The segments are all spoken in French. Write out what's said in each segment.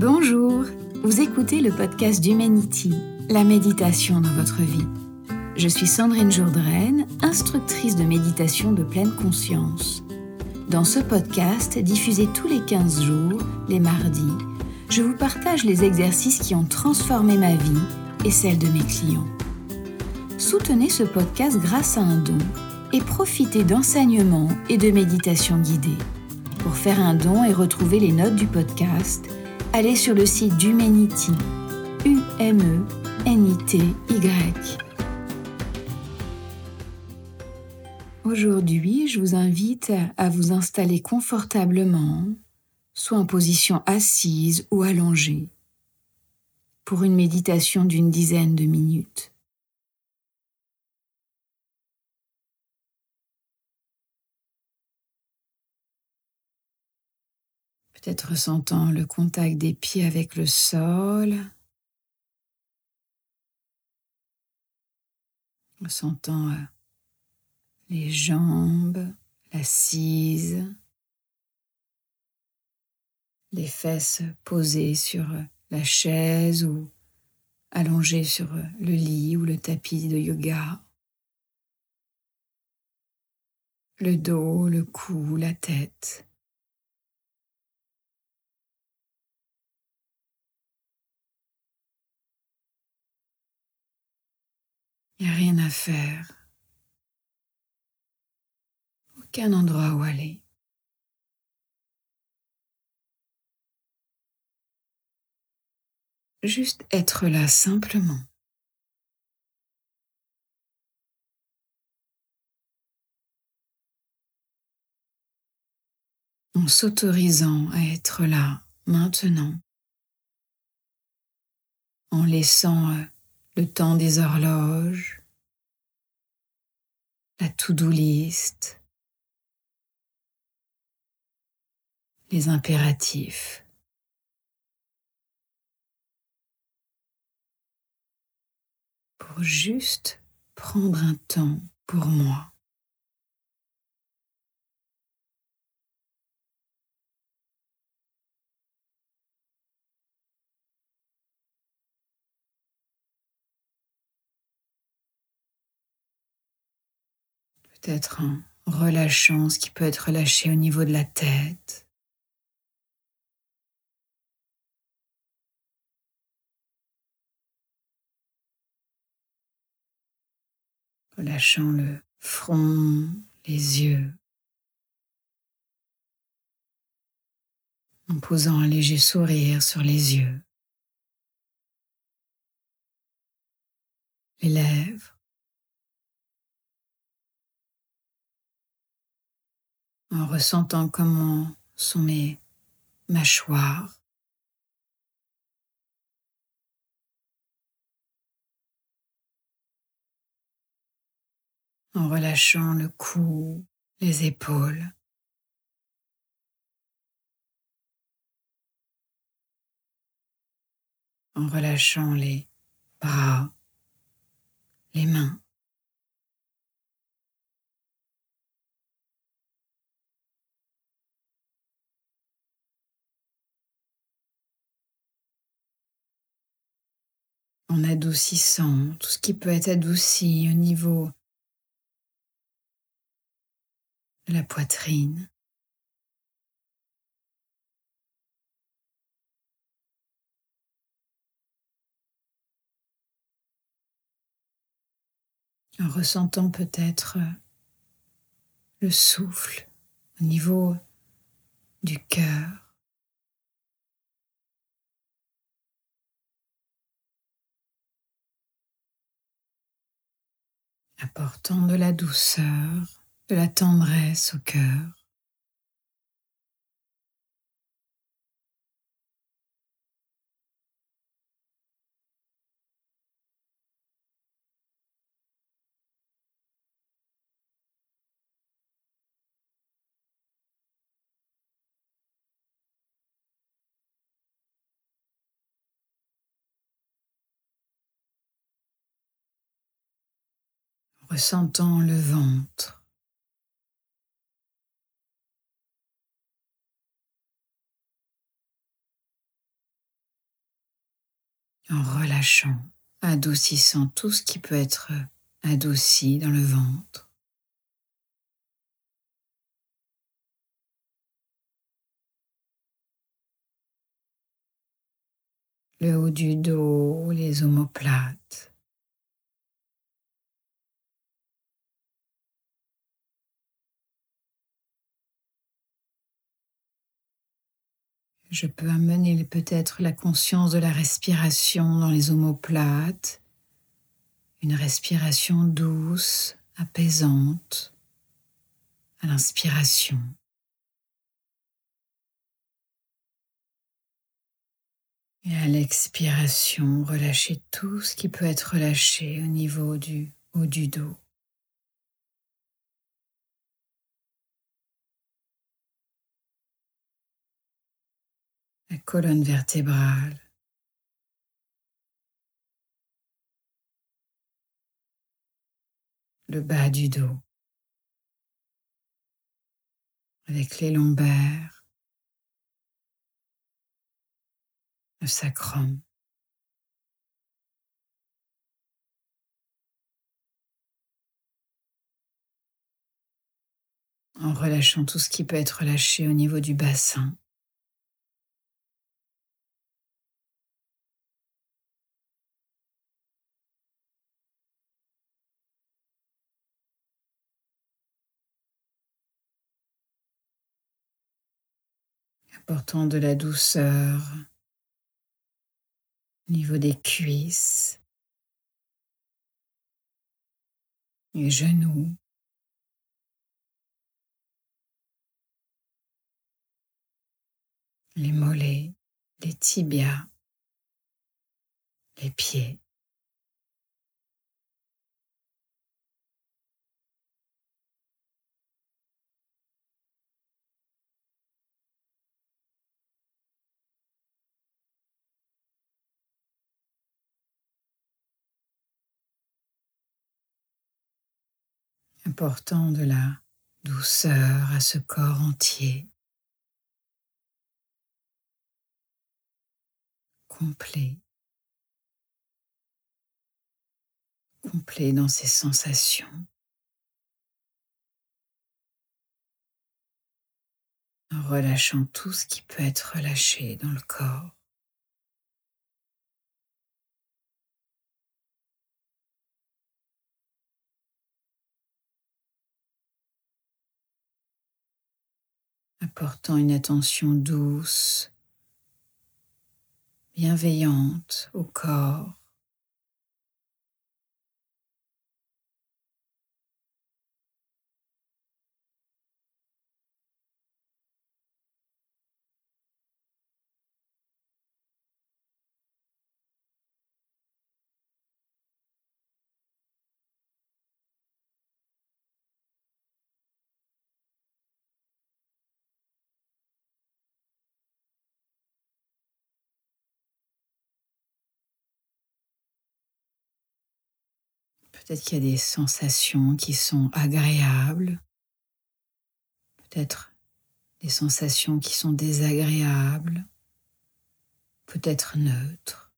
Bonjour, vous écoutez le podcast d'Humanity, la méditation dans votre vie. Je suis Sandrine Jourdraine, instructrice de méditation de pleine conscience. Dans ce podcast, diffusé tous les 15 jours, les mardis, je vous partage les exercices qui ont transformé ma vie et celle de mes clients. Soutenez ce podcast grâce à un don et profitez d'enseignements et de méditations guidées. Pour faire un don et retrouver les notes du podcast, allez sur le site d'Humanity, U-M-E-N-I-T-Y. Aujourd'hui, je vous invite à vous installer confortablement, soit en position assise ou allongée, pour une méditation d'une dizaine de minutes. Peut-être ressentant le contact des pieds avec le sol, ressentant euh, les jambes, l'assise, les fesses posées sur euh, la chaise ou allongées sur euh, le lit ou le tapis de yoga, le dos, le cou, la tête. A rien à faire. Aucun endroit où aller. Juste être là simplement. En s'autorisant à être là maintenant. En laissant euh, le temps des horloges, la to-do list, les impératifs. Pour juste prendre un temps pour moi. Peut-être en relâchant ce qui peut être relâché au niveau de la tête. Relâchant le front, les yeux. En posant un léger sourire sur les yeux. Les lèvres. En ressentant comment sont mes mâchoires. En relâchant le cou, les épaules. En relâchant les bras, les mains. En adoucissant tout ce qui peut être adouci au niveau de la poitrine. En ressentant peut-être le souffle au niveau du cœur. Apportant de la douceur, de la tendresse au cœur. Ressentant le ventre. en relâchant, adoucissant tout ce qui peut être adouci dans le ventre. Le haut du dos, les omoplates. Je peux amener peut-être la conscience de la respiration dans les omoplates, une respiration douce, apaisante à l'inspiration. Et à l'expiration, relâchez tout ce qui peut être relâché au niveau du haut du dos. La colonne vertébrale, le bas du dos, avec les lombaires, le sacrum. en relâchant tout ce qui peut être relâché au niveau du bassin. Apportant de la douceur. Au niveau des cuisses, les genoux, les mollets, les tibias, les pieds. Important de la douceur à ce corps entier, complet, complet dans ses sensations. en relâchant tout ce qui peut être relâché dans le corps. Apportant une attention douce, bienveillante au corps. Peut-être qu'il y a des sensations qui sont agréables, peut-être des sensations qui sont désagréables, peut-être neutres.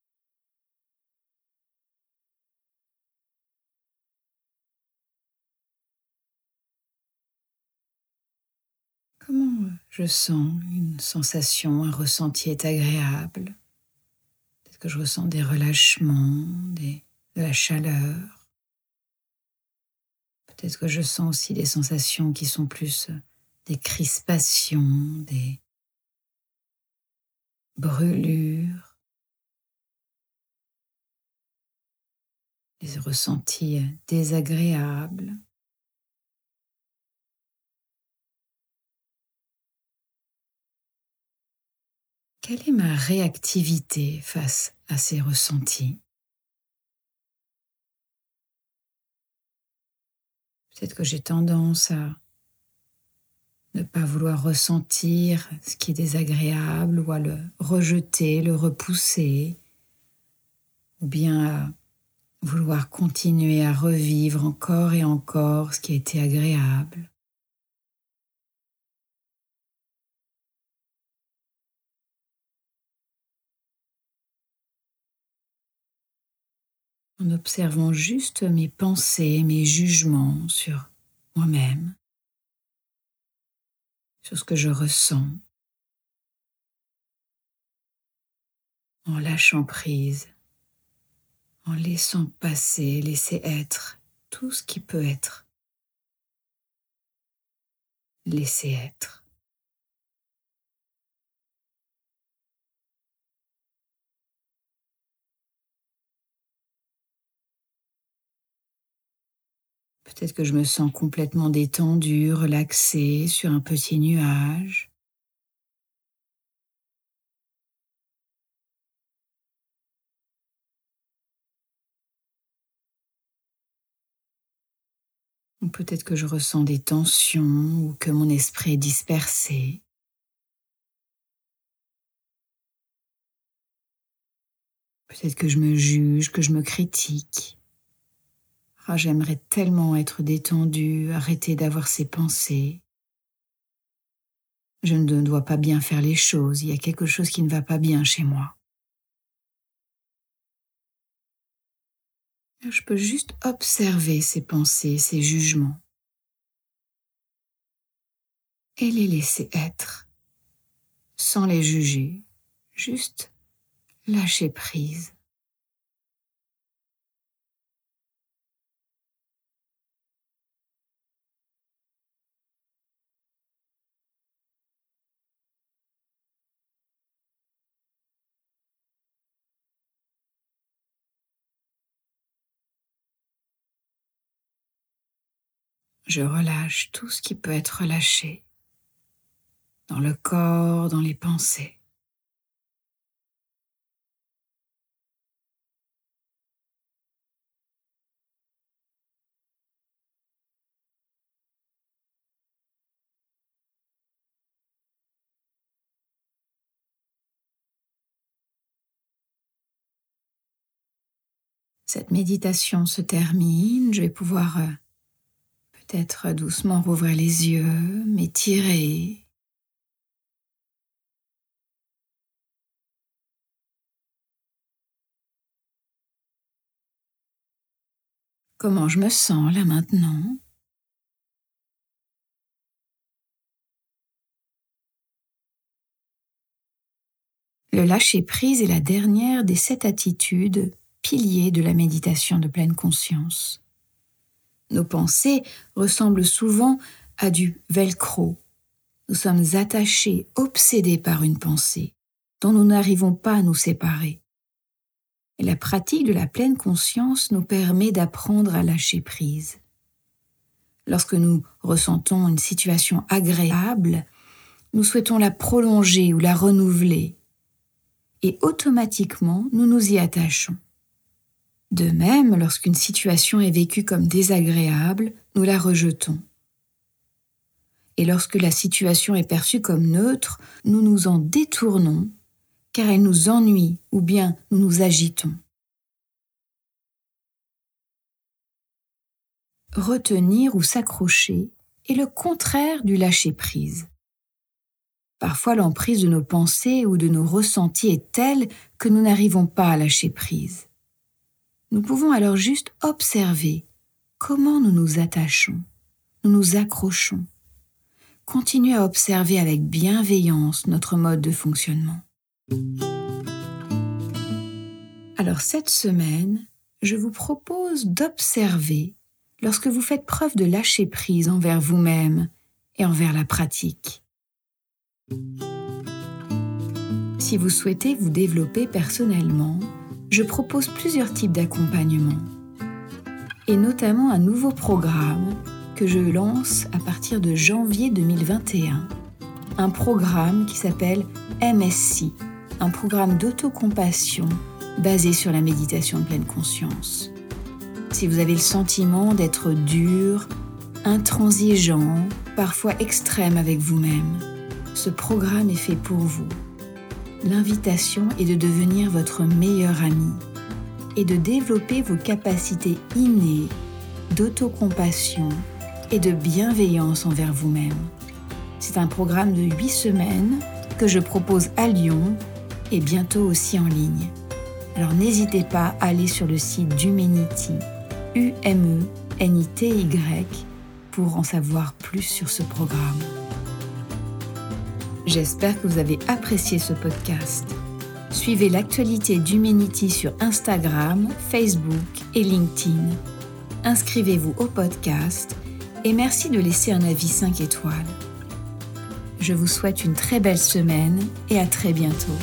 Comment je sens une sensation, un ressenti est agréable? Peut-être que je ressens des relâchements, de la chaleur. Peut-être que je sens aussi des sensations qui sont plus euh, des crispations, des brûlures, des ressentis euh, désagréables. Quelle est ma réactivité face à ces ressentis? Peut-être que j'ai tendance à ne pas vouloir ressentir ce qui est désagréable ou à le rejeter, le repousser, ou bien à vouloir continuer à revivre encore et encore ce qui a été agréable. En observant juste mes pensées, mes jugements sur moi-même, sur ce que je ressens, en lâchant prise, en laissant passer, laisser être tout ce qui peut être. Laisser être. Peut-être que je me sens complètement détendue, relaxée sur un petit nuage. Ou peut-être que je ressens des tensions ou que mon esprit est dispersé. Peut-être que je me juge, que je me critique. Ah, j'aimerais tellement être détendue, arrêter d'avoir ces pensées. Je ne dois pas bien faire les choses, il y a quelque chose qui ne va pas bien chez moi. Je peux juste observer ces pensées, ces jugements et les laisser être, sans les juger, juste lâcher prise. Je relâche tout ce qui peut être relâché dans le corps, dans les pensées. Cette méditation se termine, je vais pouvoir euh, Peut-être doucement rouvrir les yeux, m'étirer. Comment je me sens là maintenant? Le lâcher-prise est la dernière des sept attitudes, piliers de la méditation de pleine conscience. Nos pensées ressemblent souvent à du velcro. Nous sommes attachés, obsédés par une pensée, dont nous n'arrivons pas à nous séparer. La pratique de la pleine conscience nous permet d'apprendre à lâcher prise. Lorsque nous ressentons une situation agréable, nous souhaitons la prolonger ou la renouveler, et automatiquement nous nous y attachons. De même, lorsqu'une situation est vécue comme désagréable, nous la rejetons. Et lorsque la situation est perçue comme neutre, nous nous en détournons, car elle nous ennuie ou bien nous nous agitons. Retenir ou s'accrocher est le contraire du lâcher-prise. Parfois l'emprise de nos pensées ou de nos ressentis est telle que nous n'arrivons pas à lâcher prise. Nous pouvons alors juste observer comment nous nous attachons, nous nous accrochons. Continuez à observer avec bienveillance notre mode de fonctionnement. Alors cette semaine, je vous propose d'observer lorsque vous faites preuve de lâcher prise envers vous-même et envers la pratique. Si vous souhaitez vous développer personnellement, je propose plusieurs types d'accompagnement et notamment un nouveau programme que je lance à partir de janvier 2021. Un programme qui s'appelle MSC, un programme d'autocompassion basé sur la méditation de pleine conscience. Si vous avez le sentiment d'être dur, intransigeant, parfois extrême avec vous-même, ce programme est fait pour vous l'invitation est de devenir votre meilleur ami et de développer vos capacités innées d'autocompassion et de bienveillance envers vous-même. C'est un programme de 8 semaines que je propose à Lyon et bientôt aussi en ligne. Alors n'hésitez pas à aller sur le site d'Humanity, U-M-E-N-I-T-Y, pour en savoir plus sur ce programme. J'espère que vous avez apprécié ce podcast. Suivez l'actualité d'Humanity sur Instagram, Facebook et LinkedIn. Inscrivez-vous au podcast et merci de laisser un avis 5 étoiles. Je vous souhaite une très belle semaine et à très bientôt.